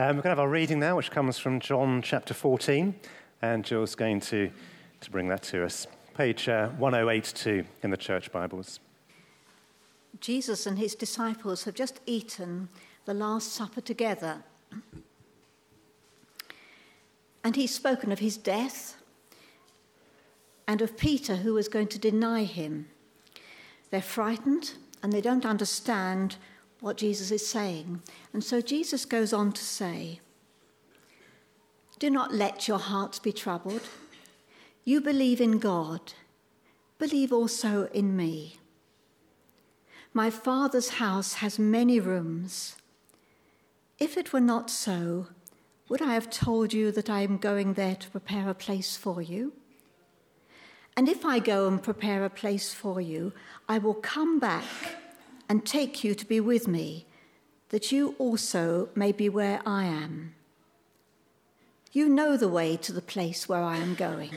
Um, we're going to have our reading now, which comes from John chapter 14, and Jill's going to, to bring that to us. Page uh, 1082 in the church Bibles. Jesus and his disciples have just eaten the Last Supper together. And he's spoken of his death and of Peter, who was going to deny him. They're frightened and they don't understand what Jesus is saying. And so Jesus goes on to say, Do not let your hearts be troubled. You believe in God, believe also in me. My Father's house has many rooms. If it were not so, would I have told you that I am going there to prepare a place for you? And if I go and prepare a place for you, I will come back and take you to be with me, that you also may be where I am. You know the way to the place where I am going.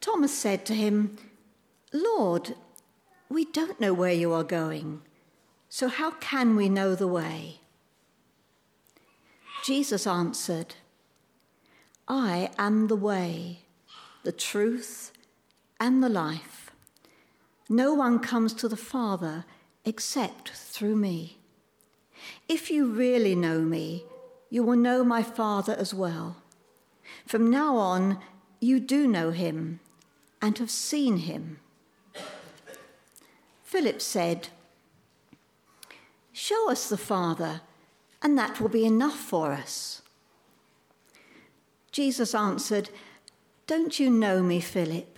Thomas said to him, Lord, we don't know where you are going, so how can we know the way? Jesus answered, I am the way, the truth, and the life. No one comes to the Father except through me. If you really know me, you will know my Father as well. From now on, you do know him and have seen him. Philip said, Show us the Father, and that will be enough for us. Jesus answered, Don't you know me, Philip?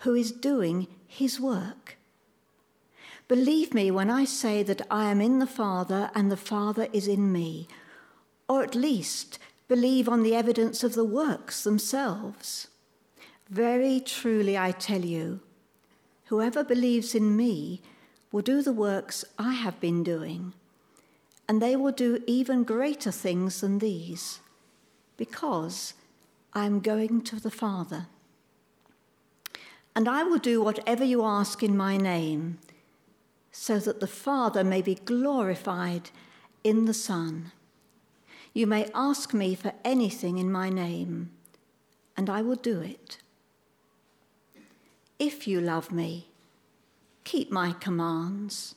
who is doing his work. Believe me when I say that I am in the Father and the Father is in me, or at least believe on the evidence of the works themselves. Very truly I tell you, whoever believes in me will do the works I have been doing, and they will do even greater things than these, because I am going to the Father. And I will do whatever you ask in my name, so that the Father may be glorified in the Son. You may ask me for anything in my name, and I will do it. If you love me, keep my commands.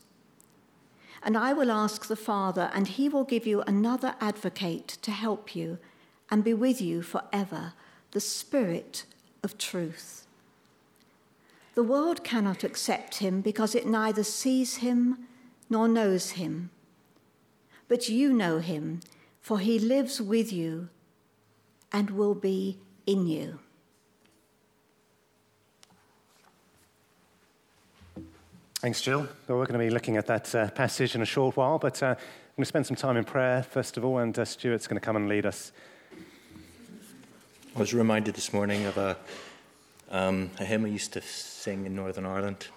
And I will ask the Father, and he will give you another advocate to help you and be with you forever, the Spirit of truth. The world cannot accept him because it neither sees him nor knows him. But you know him, for he lives with you and will be in you. Thanks, Jill. Well, we're going to be looking at that uh, passage in a short while, but uh, I'm going to spend some time in prayer first of all, and uh, Stuart's going to come and lead us. I was reminded this morning of a um, a hymn I used to sing in Northern Ireland.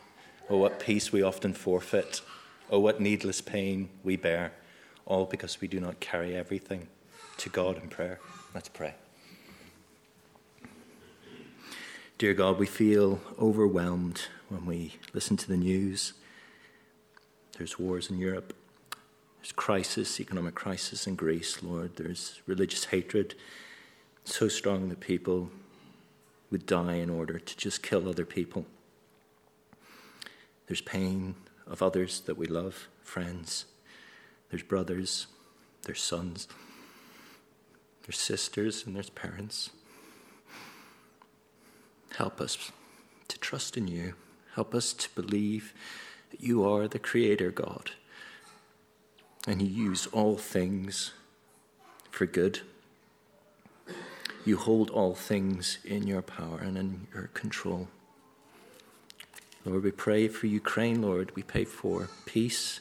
Oh, what peace we often forfeit. Oh, what needless pain we bear. All because we do not carry everything to God in prayer. Let's pray. Dear God, we feel overwhelmed when we listen to the news. There's wars in Europe. There's crisis, economic crisis in Greece, Lord. There's religious hatred so strong that people would die in order to just kill other people. There's pain of others that we love, friends. There's brothers, there's sons, there's sisters, and there's parents. Help us to trust in you. Help us to believe that you are the Creator God and you use all things for good you hold all things in your power and in your control. Lord, we pray for Ukraine, Lord. We pray for peace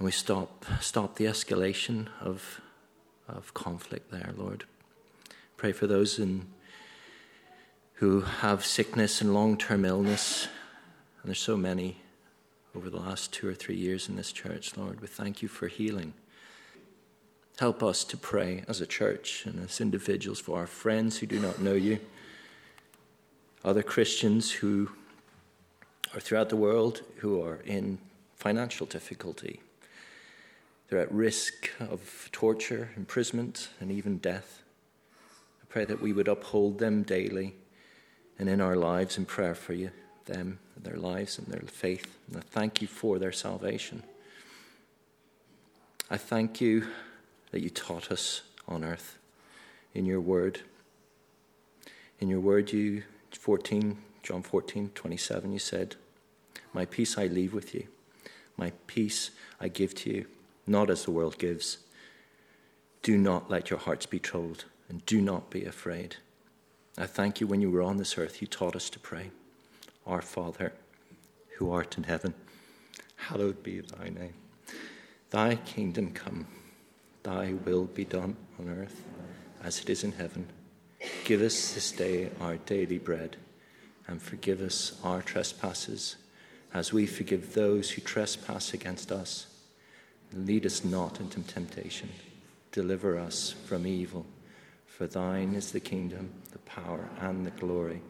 And we stop, stop the escalation of, of conflict there, Lord. Pray for those in, who have sickness and long term illness. And there's so many over the last two or three years in this church, Lord. We thank you for healing. Help us to pray as a church and as individuals for our friends who do not know you, other Christians who are throughout the world who are in financial difficulty. They're at risk of torture, imprisonment, and even death. I pray that we would uphold them daily and in our lives in prayer for you, them, their lives, and their faith. And I thank you for their salvation. I thank you that you taught us on earth in your word. In your word, you 14, John 14, 27, you said, My peace I leave with you. My peace I give to you, not as the world gives. Do not let your hearts be troubled, and do not be afraid. I thank you when you were on this earth, you taught us to pray. Our Father, who art in heaven, hallowed be thy name. Thy kingdom come. Thy will be done on earth as it is in heaven. Give us this day our daily bread, and forgive us our trespasses, as we forgive those who trespass against us. Lead us not into temptation. Deliver us from evil. For thine is the kingdom, the power, and the glory,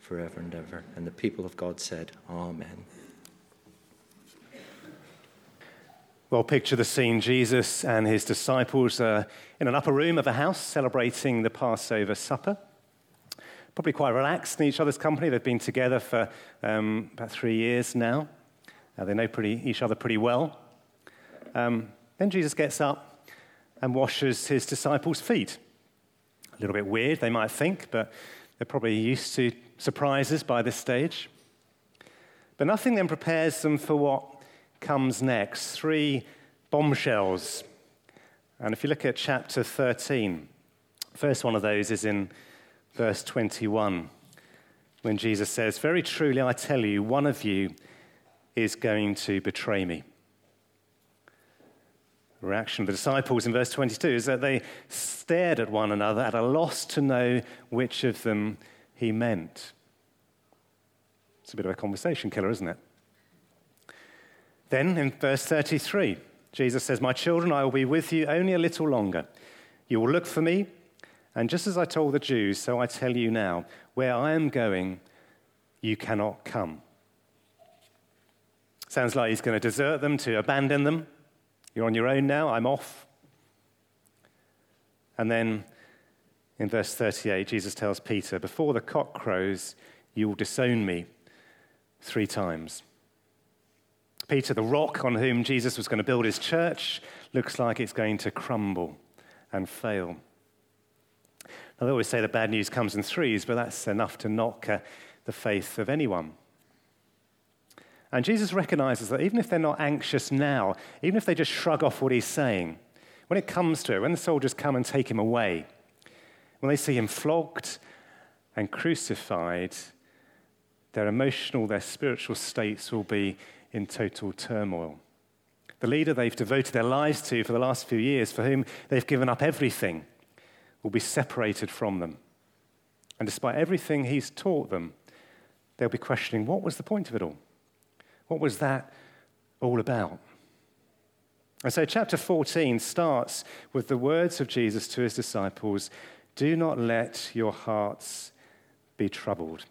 forever and ever. And the people of God said, Amen. Well, picture the scene Jesus and his disciples are in an upper room of a house celebrating the Passover supper. Probably quite relaxed in each other's company. They've been together for um, about three years now. Uh, they know pretty, each other pretty well. Um, then Jesus gets up and washes his disciples' feet. A little bit weird, they might think, but they're probably used to surprises by this stage. But nothing then prepares them for what comes next three bombshells. And if you look at chapter 13, first one of those is in verse 21, when Jesus says, Very truly I tell you, one of you is going to betray me. The reaction of the disciples in verse 22 is that they stared at one another at a loss to know which of them he meant. It's a bit of a conversation killer, isn't it? Then in verse 33, Jesus says, My children, I will be with you only a little longer. You will look for me, and just as I told the Jews, so I tell you now, where I am going, you cannot come. Sounds like he's going to desert them, to abandon them. You're on your own now, I'm off. And then in verse 38, Jesus tells Peter, Before the cock crows, you will disown me three times. Peter, the rock on whom Jesus was going to build his church, looks like it's going to crumble and fail. Now, they always say the bad news comes in threes, but that's enough to knock uh, the faith of anyone. And Jesus recognizes that even if they're not anxious now, even if they just shrug off what he's saying, when it comes to it, when the soldiers come and take him away, when they see him flogged and crucified, their emotional, their spiritual states will be in total turmoil. The leader they've devoted their lives to for the last few years, for whom they've given up everything, will be separated from them. And despite everything he's taught them, they'll be questioning what was the point of it all? What was that all about? And so, chapter 14 starts with the words of Jesus to his disciples Do not let your hearts be troubled.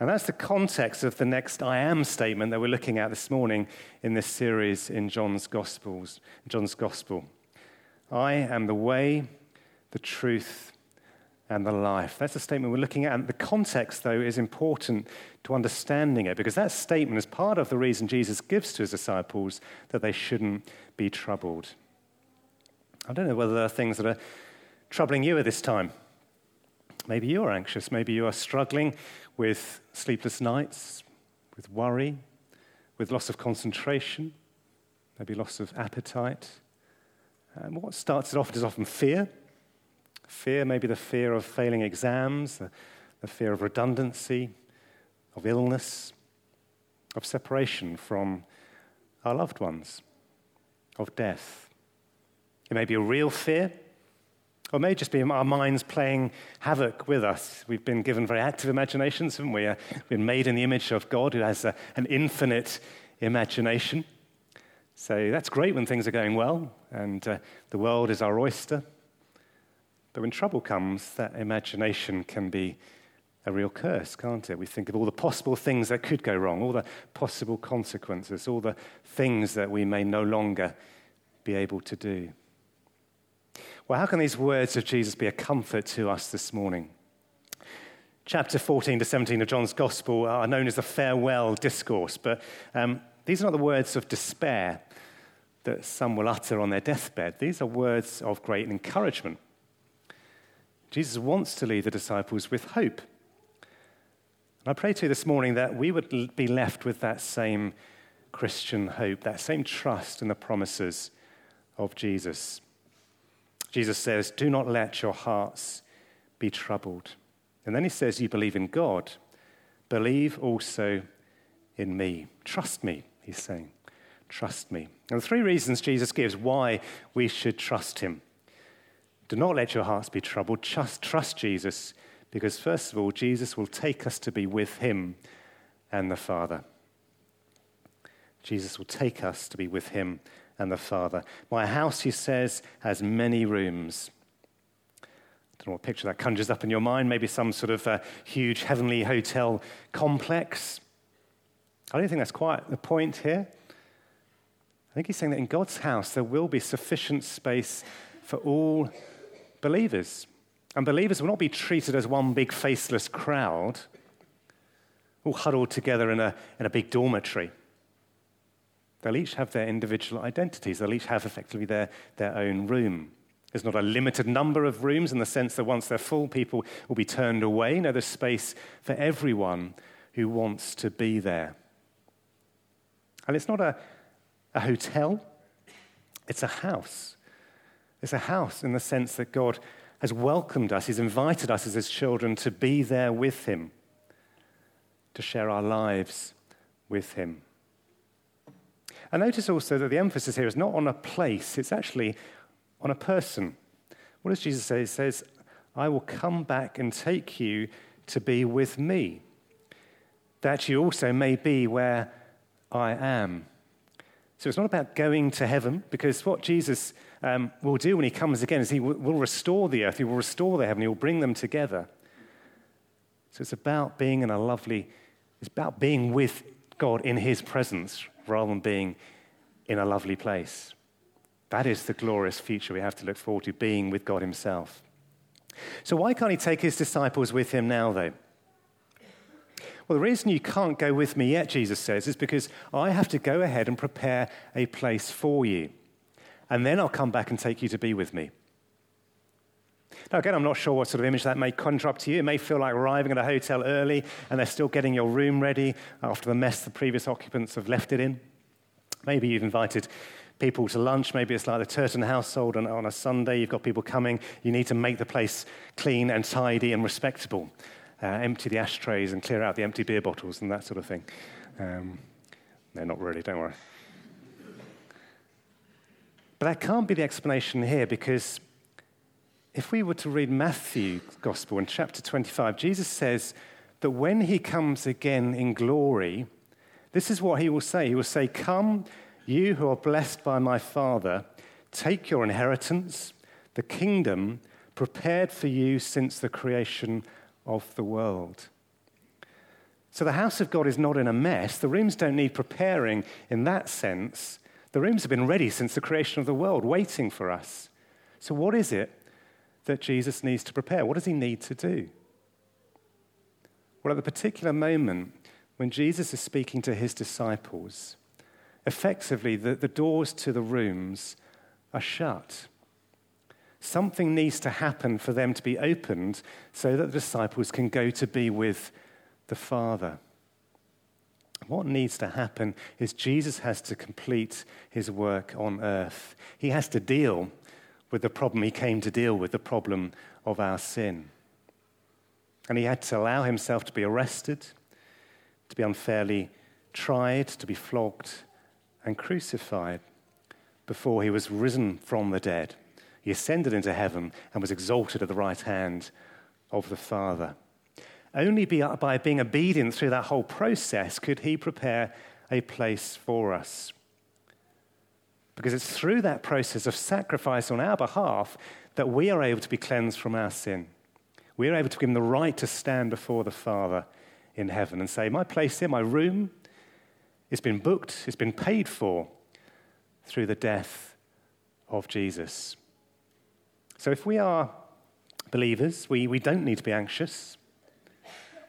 And that's the context of the next I am statement that we're looking at this morning in this series in John's Gospels, John's Gospel. I am the way, the truth, and the life. That's the statement we're looking at. And the context, though, is important to understanding it because that statement is part of the reason Jesus gives to his disciples that they shouldn't be troubled. I don't know whether there are things that are troubling you at this time. Maybe you are anxious. Maybe you are struggling with sleepless nights, with worry, with loss of concentration, maybe loss of appetite. And what starts it off is often fear. Fear, maybe the fear of failing exams, the, the fear of redundancy, of illness, of separation from our loved ones. of death. It may be a real fear, or it may just be our minds playing havoc with us. We've been given very active imaginations, haven't we? Uh, we've been made in the image of God who has a, an infinite imagination. So that's great when things are going well and uh, the world is our oyster. But when trouble comes, that imagination can be a real curse, can't it? We think of all the possible things that could go wrong, all the possible consequences, all the things that we may no longer be able to do. Well, how can these words of Jesus be a comfort to us this morning? Chapter 14 to 17 of John's Gospel are known as the farewell discourse, but um, these are not the words of despair that some will utter on their deathbed. These are words of great encouragement. Jesus wants to leave the disciples with hope. And I pray to you this morning that we would be left with that same Christian hope, that same trust in the promises of Jesus. Jesus says, Do not let your hearts be troubled. And then he says, You believe in God, believe also in me. Trust me, he's saying. Trust me. And the three reasons Jesus gives why we should trust him. Do not let your hearts be troubled. Just trust Jesus, because first of all, Jesus will take us to be with him and the Father. Jesus will take us to be with him and the Father. My house, he says, has many rooms. I don't know what picture that conjures up in your mind. Maybe some sort of uh, huge heavenly hotel complex. I don't think that's quite the point here. I think he's saying that in God's house there will be sufficient space for all believers. And believers will not be treated as one big faceless crowd, all huddled together in a, in a big dormitory. They'll each have their individual identities. They'll each have effectively their, their own room. There's not a limited number of rooms in the sense that once they're full, people will be turned away. No, there's space for everyone who wants to be there. And it's not a, a hotel, it's a house. It's a house in the sense that God has welcomed us, He's invited us as His children to be there with Him, to share our lives with Him. And notice also that the emphasis here is not on a place, it's actually on a person. What does Jesus say? He says, I will come back and take you to be with me, that you also may be where I am. So it's not about going to heaven, because what Jesus um, will do when he comes again is he will, will restore the earth, he will restore the heaven, he will bring them together. So it's about being in a lovely, it's about being with God in his presence rather than being in a lovely place. That is the glorious future we have to look forward to, being with God himself. So, why can't he take his disciples with him now, though? Well, the reason you can't go with me yet, Jesus says, is because I have to go ahead and prepare a place for you. And then I'll come back and take you to be with me. Now, again, I'm not sure what sort of image that may conjure up to you. It may feel like arriving at a hotel early and they're still getting your room ready after the mess the previous occupants have left it in. Maybe you've invited people to lunch. Maybe it's like the Turton household on, on a Sunday. You've got people coming. You need to make the place clean and tidy and respectable uh, empty the ashtrays and clear out the empty beer bottles and that sort of thing. Um, no, not really, don't worry. But that can't be the explanation here because if we were to read Matthew's Gospel in chapter 25, Jesus says that when he comes again in glory, this is what he will say. He will say, Come, you who are blessed by my Father, take your inheritance, the kingdom prepared for you since the creation of the world. So the house of God is not in a mess. The rooms don't need preparing in that sense. The rooms have been ready since the creation of the world, waiting for us. So, what is it that Jesus needs to prepare? What does he need to do? Well, at the particular moment when Jesus is speaking to his disciples, effectively the, the doors to the rooms are shut. Something needs to happen for them to be opened so that the disciples can go to be with the Father. What needs to happen is Jesus has to complete his work on earth. He has to deal with the problem he came to deal with, the problem of our sin. And he had to allow himself to be arrested, to be unfairly tried, to be flogged and crucified before he was risen from the dead. He ascended into heaven and was exalted at the right hand of the Father. Only by being obedient through that whole process could he prepare a place for us. Because it's through that process of sacrifice on our behalf that we are able to be cleansed from our sin. We are able to give him the right to stand before the Father in heaven and say, My place here, my room, it's been booked, it's been paid for through the death of Jesus. So if we are believers, we, we don't need to be anxious.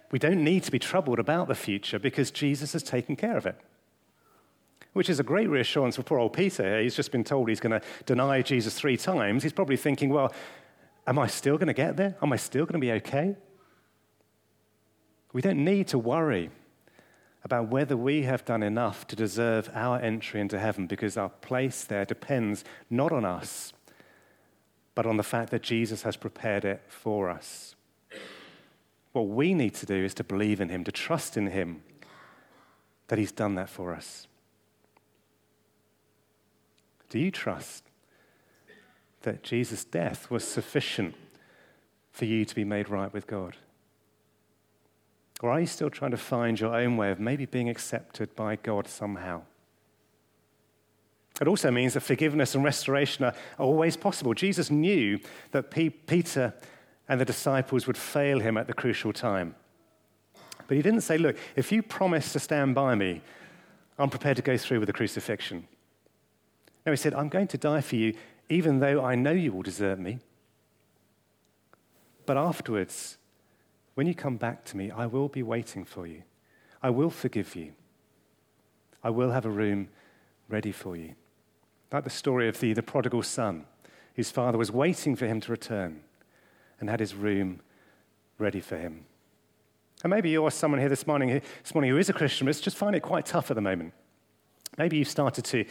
We don't need to be troubled about the future because Jesus has taken care of it. Which is a great reassurance for poor old Peter. He's just been told he's going to deny Jesus three times. He's probably thinking, well, am I still going to get there? Am I still going to be okay? We don't need to worry about whether we have done enough to deserve our entry into heaven because our place there depends not on us, but on the fact that Jesus has prepared it for us. What we need to do is to believe in Him, to trust in Him that He's done that for us. Do you trust that Jesus' death was sufficient for you to be made right with God? Or are you still trying to find your own way of maybe being accepted by God somehow? It also means that forgiveness and restoration are always possible. Jesus knew that P- Peter and the disciples would fail him at the crucial time. But he didn't say, Look, if you promise to stand by me, I'm prepared to go through with the crucifixion. No, he said, I'm going to die for you, even though I know you will desert me. But afterwards, when you come back to me, I will be waiting for you. I will forgive you. I will have a room ready for you. Like the story of the, the prodigal son, his father was waiting for him to return and had his room ready for him. And maybe you're someone here this morning, this morning who is a Christian, but just find it quite tough at the moment. Maybe you've started to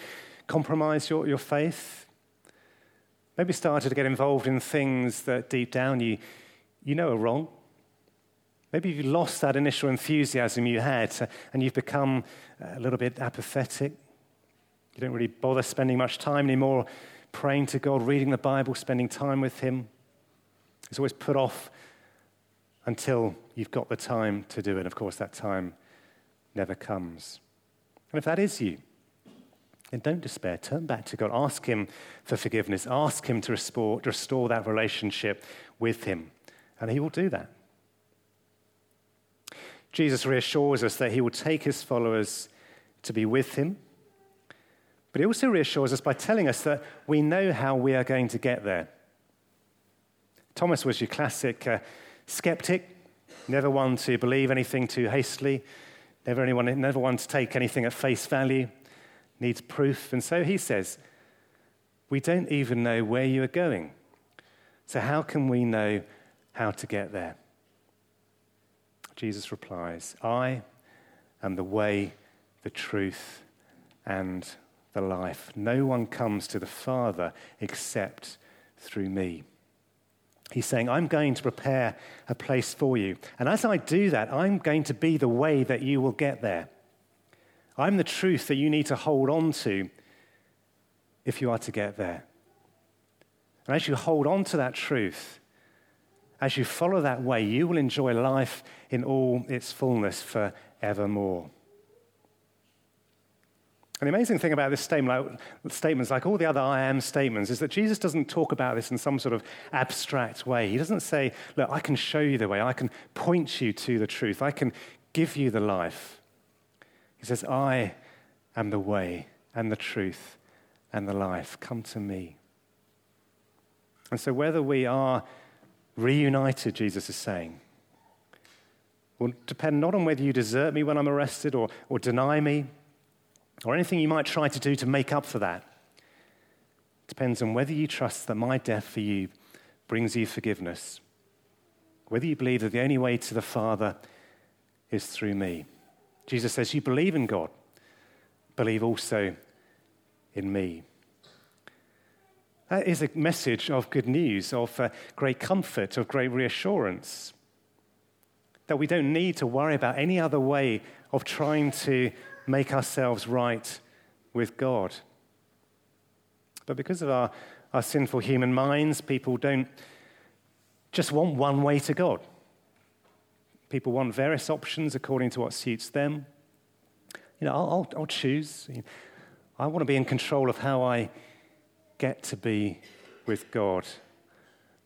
compromise your, your faith. Maybe started to get involved in things that deep down you, you know are wrong. Maybe you've lost that initial enthusiasm you had uh, and you've become a little bit apathetic. You don't really bother spending much time anymore praying to God, reading the Bible, spending time with Him. It's always put off until you've got the time to do it. Of course, that time never comes. And if that is you, then don't despair. Turn back to God. Ask Him for forgiveness. Ask Him to restore, to restore that relationship with Him. And He will do that. Jesus reassures us that he will take his followers to be with him. But he also reassures us by telling us that we know how we are going to get there. Thomas was your classic uh, skeptic, never one to believe anything too hastily, never, anyone, never one to take anything at face value, needs proof. And so he says, We don't even know where you are going. So, how can we know how to get there? Jesus replies, I am the way, the truth, and the life. No one comes to the Father except through me. He's saying, I'm going to prepare a place for you. And as I do that, I'm going to be the way that you will get there. I'm the truth that you need to hold on to if you are to get there. And as you hold on to that truth, as you follow that way, you will enjoy life in all its fullness forevermore. And the amazing thing about this statement, like, statements, like all the other I am statements, is that Jesus doesn't talk about this in some sort of abstract way. He doesn't say, Look, I can show you the way, I can point you to the truth, I can give you the life. He says, I am the way and the truth and the life. Come to me. And so, whether we are reunited, Jesus is saying, will depend not on whether you desert me when I'm arrested or, or deny me or anything you might try to do to make up for that. It depends on whether you trust that my death for you brings you forgiveness, whether you believe that the only way to the Father is through me. Jesus says, You believe in God, believe also in me. That is a message of good news, of uh, great comfort, of great reassurance. That we don't need to worry about any other way of trying to make ourselves right with God. But because of our, our sinful human minds, people don't just want one way to God. People want various options according to what suits them. You know, I'll, I'll, I'll choose. I want to be in control of how I get to be with God.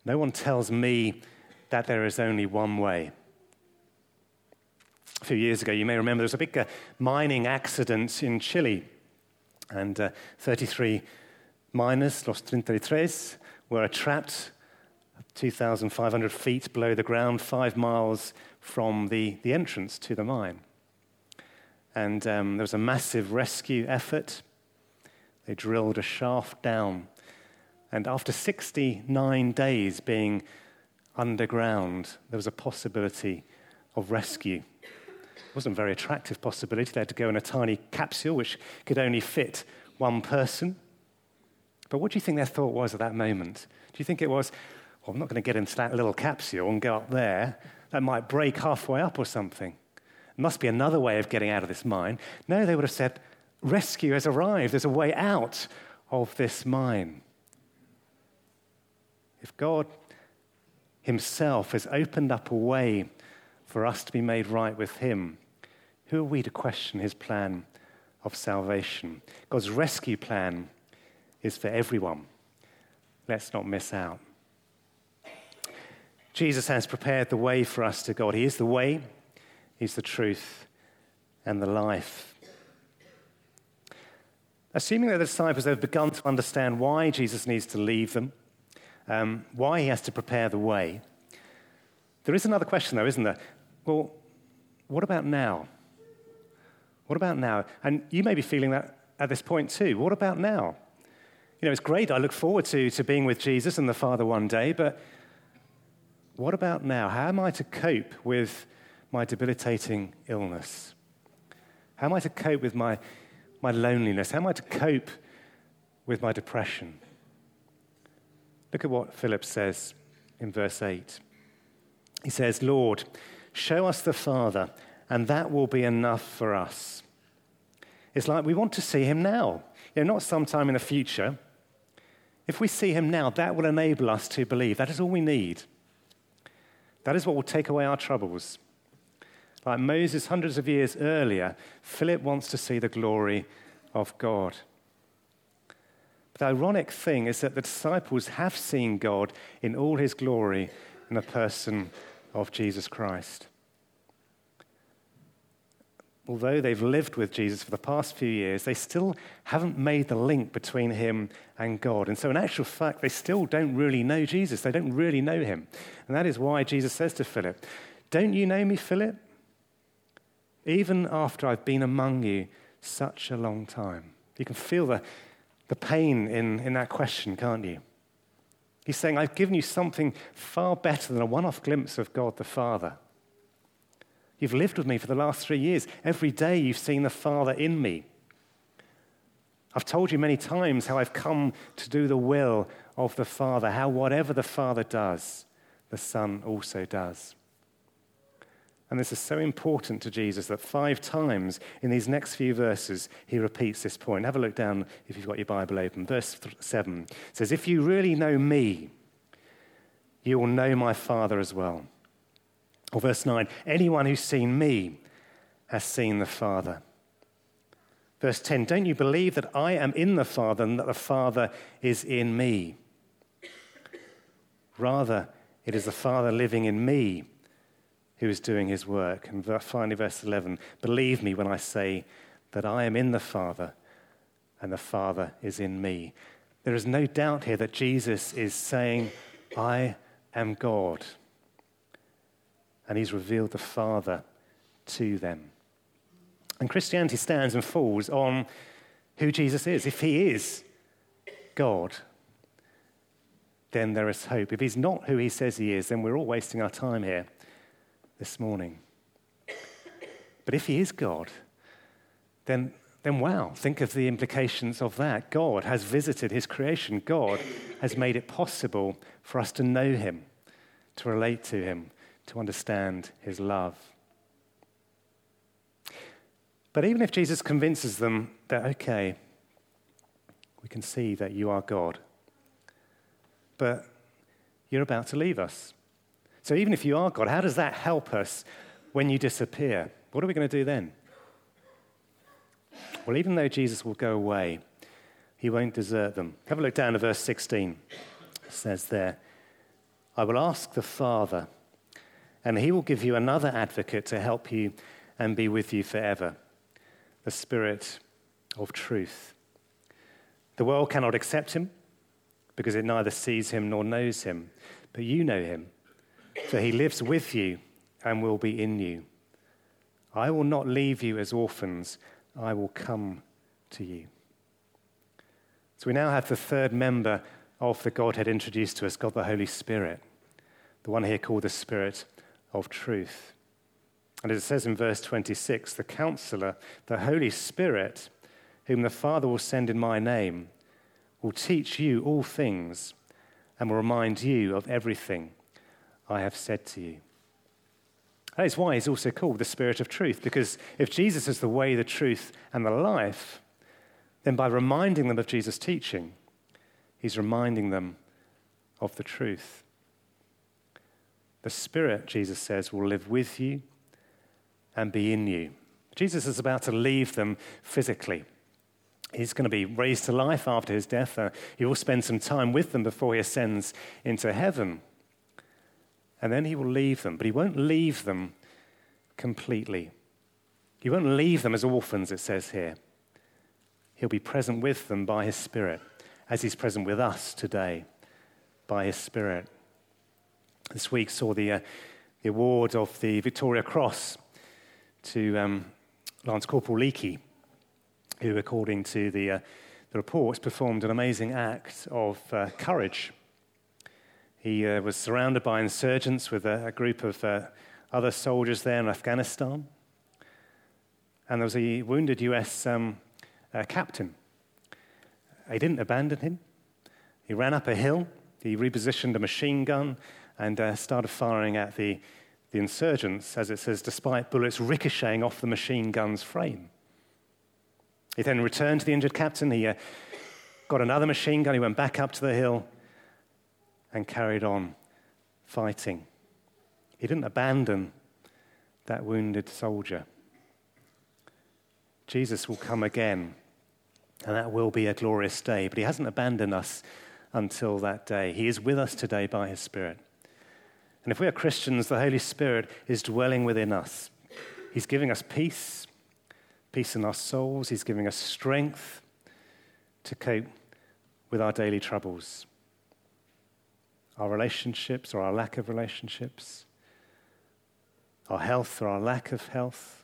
No one tells me that there is only one way. A few years ago, you may remember there was a big uh, mining accident in Chile, and uh, 33 miners, Los 33, were trapped 2,500 feet below the ground, five miles from the, the entrance to the mine. And um, there was a massive rescue effort. They drilled a shaft down. And after 69 days being underground, there was a possibility of rescue. It wasn't a very attractive possibility. They had to go in a tiny capsule which could only fit one person. But what do you think their thought was at that moment? Do you think it was, well, I'm not going to get into that little capsule and go up there? That might break halfway up or something. There must be another way of getting out of this mine. No, they would have said, rescue has arrived. There's a way out of this mine. If God Himself has opened up a way for us to be made right with Him, who are we to question His plan of salvation? God's rescue plan is for everyone. Let's not miss out. Jesus has prepared the way for us to God. He is the way, He's the truth, and the life. Assuming that the disciples have begun to understand why Jesus needs to leave them, um, why he has to prepare the way, there is another question, though, isn't there? Well, what about now? What about now? And you may be feeling that at this point too. What about now? You know, it's great. I look forward to, to being with Jesus and the Father one day, but what about now? How am I to cope with my debilitating illness? How am I to cope with my, my loneliness? How am I to cope with my depression? Look at what Philip says in verse 8. He says, Lord, show us the Father, and that will be enough for us. It's like we want to see him now, you know, not sometime in the future. If we see him now, that will enable us to believe. That is all we need. That is what will take away our troubles. Like Moses, hundreds of years earlier, Philip wants to see the glory of God. But the ironic thing is that the disciples have seen God in all his glory in the person of Jesus Christ although they've lived with Jesus for the past few years, they still haven't made the link between him and God. And so, in actual fact, they still don't really know Jesus. They don't really know him. And that is why Jesus says to Philip, Don't you know me, Philip? Even after I've been among you such a long time. You can feel the, the pain in, in that question, can't you? He's saying, I've given you something far better than a one off glimpse of God the Father. You've lived with me for the last three years. Every day you've seen the Father in me. I've told you many times how I've come to do the will of the Father, how whatever the Father does, the Son also does. And this is so important to Jesus that five times in these next few verses he repeats this point. Have a look down if you've got your Bible open. Verse 7 says, If you really know me, you will know my Father as well. Or verse 9 anyone who's seen me has seen the Father. Verse 10 Don't you believe that I am in the Father and that the Father is in me? Rather, it is the Father living in me who is doing his work. And finally, verse 11 Believe me when I say that I am in the Father and the Father is in me. There is no doubt here that Jesus is saying, I am God and he's revealed the Father to them. And Christianity stands and falls on who Jesus is. If he is God, then there is hope. If he's not who he says he is, then we're all wasting our time here this morning. But if he is God, then, then wow, think of the implications of that. God has visited his creation, God has made it possible for us to know him, to relate to him, to understand his love. But even if Jesus convinces them that, okay, We can see that you are God. But you're about to leave us. So even if you are God, how does that help us when you disappear? What are we going to do then? Well, even though Jesus will go away, he won't desert them. Have a look down to verse 16. It says there, I will ask the Father, and he will give you another advocate to help you and be with you forever the Spirit of truth. The world cannot accept him because it neither sees him nor knows him, but you know him, for he lives with you and will be in you. I will not leave you as orphans, I will come to you. So we now have the third member of the Godhead introduced to us, God the Holy Spirit, the one here called the Spirit of truth. And as it says in verse 26, the counselor, the Holy Spirit, whom the Father will send in my name, will teach you all things and will remind you of everything I have said to you. That is why he's also called the Spirit of truth, because if Jesus is the way, the truth, and the life, then by reminding them of Jesus' teaching, he's reminding them of the truth. The Spirit, Jesus says, will live with you and be in you. Jesus is about to leave them physically. He's going to be raised to life after his death. Uh, he will spend some time with them before he ascends into heaven. And then he will leave them, but he won't leave them completely. He won't leave them as orphans, it says here. He'll be present with them by his Spirit, as he's present with us today by his Spirit. This week saw the, uh, the award of the Victoria Cross to um, Lance Corporal Leakey, who, according to the, uh, the reports, performed an amazing act of uh, courage. He uh, was surrounded by insurgents with a, a group of uh, other soldiers there in Afghanistan. And there was a wounded US um, uh, captain. He didn't abandon him. He ran up a hill, he repositioned a machine gun, and uh, started firing at the the insurgents, as it says, despite bullets ricocheting off the machine gun's frame. He then returned to the injured captain. He uh, got another machine gun. He went back up to the hill and carried on fighting. He didn't abandon that wounded soldier. Jesus will come again, and that will be a glorious day, but he hasn't abandoned us until that day. He is with us today by his Spirit. And if we are Christians, the Holy Spirit is dwelling within us. He's giving us peace, peace in our souls. He's giving us strength to cope with our daily troubles, our relationships or our lack of relationships, our health or our lack of health,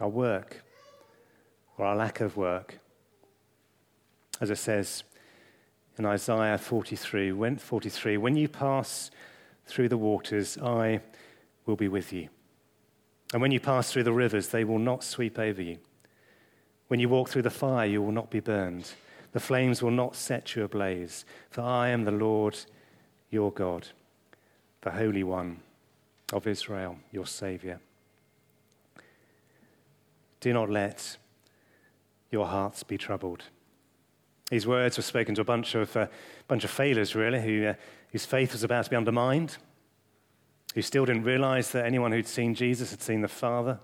our work or our lack of work. As it says in Isaiah 43, when, 43, when you pass through the waters, I will be with you. And when you pass through the rivers, they will not sweep over you. When you walk through the fire, you will not be burned. The flames will not set you ablaze. For I am the Lord your God, the Holy One of Israel, your Savior. Do not let your hearts be troubled. These words were spoken to a bunch of, uh, bunch of failures, really, who, uh, whose faith was about to be undermined, who still didn't realize that anyone who'd seen Jesus had seen the Father.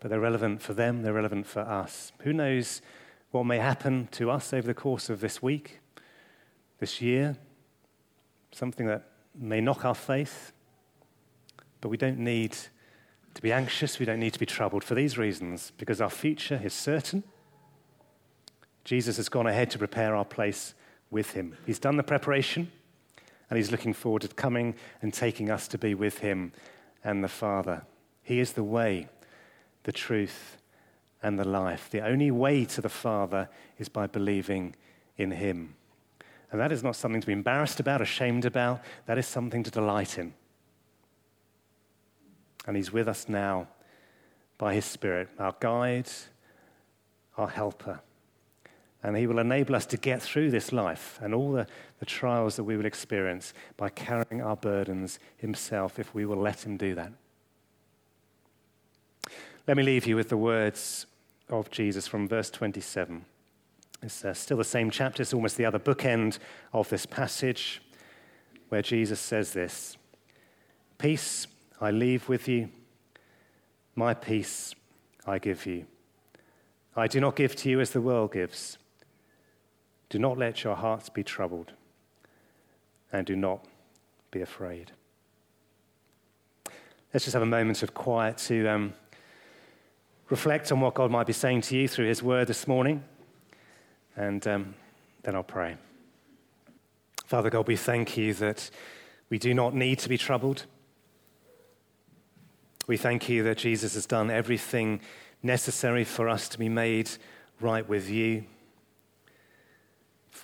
But they're relevant for them, they're relevant for us. Who knows what may happen to us over the course of this week, this year? Something that may knock our faith. But we don't need to be anxious, we don't need to be troubled for these reasons, because our future is certain Jesus has gone ahead to prepare our place with him. He's done the preparation, and he's looking forward to coming and taking us to be with him and the Father. He is the way, the truth, and the life. The only way to the Father is by believing in him. And that is not something to be embarrassed about, ashamed about. That is something to delight in. And he's with us now by his Spirit, our guide, our helper. And He will enable us to get through this life and all the, the trials that we will experience by carrying our burdens Himself if we will let Him do that. Let me leave you with the words of Jesus from verse 27. It's uh, still the same chapter, it's almost the other bookend of this passage where Jesus says this Peace I leave with you, my peace I give you. I do not give to you as the world gives. Do not let your hearts be troubled, and do not be afraid. Let's just have a moment of quiet to um, reflect on what God might be saying to you through His word this morning, and um, then I'll pray. Father God, we thank you that we do not need to be troubled. We thank you that Jesus has done everything necessary for us to be made right with you,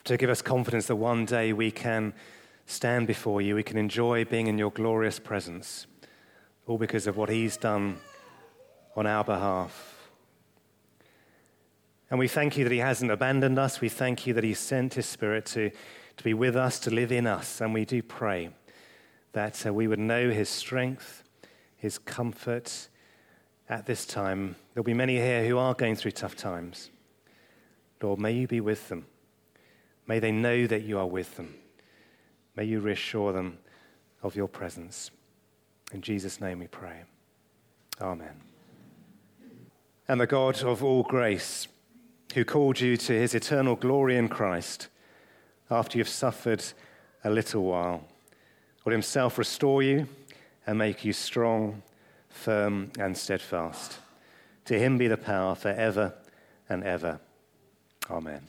to give us confidence that one day we can stand before you, we can enjoy being in your glorious presence, all because of what He's done on our behalf. And we thank you that He hasn't abandoned us. We thank you that He sent His Spirit to, to be with us, to live in us. And we do pray that uh, we would know His strength, His comfort at this time. There'll be many here who are going through tough times. Lord, may you be with them. May they know that you are with them. May you reassure them of your presence. In Jesus' name we pray. Amen. And the God of all grace, who called you to his eternal glory in Christ, after you've suffered a little while, will himself restore you and make you strong, firm, and steadfast. To him be the power forever and ever. Amen.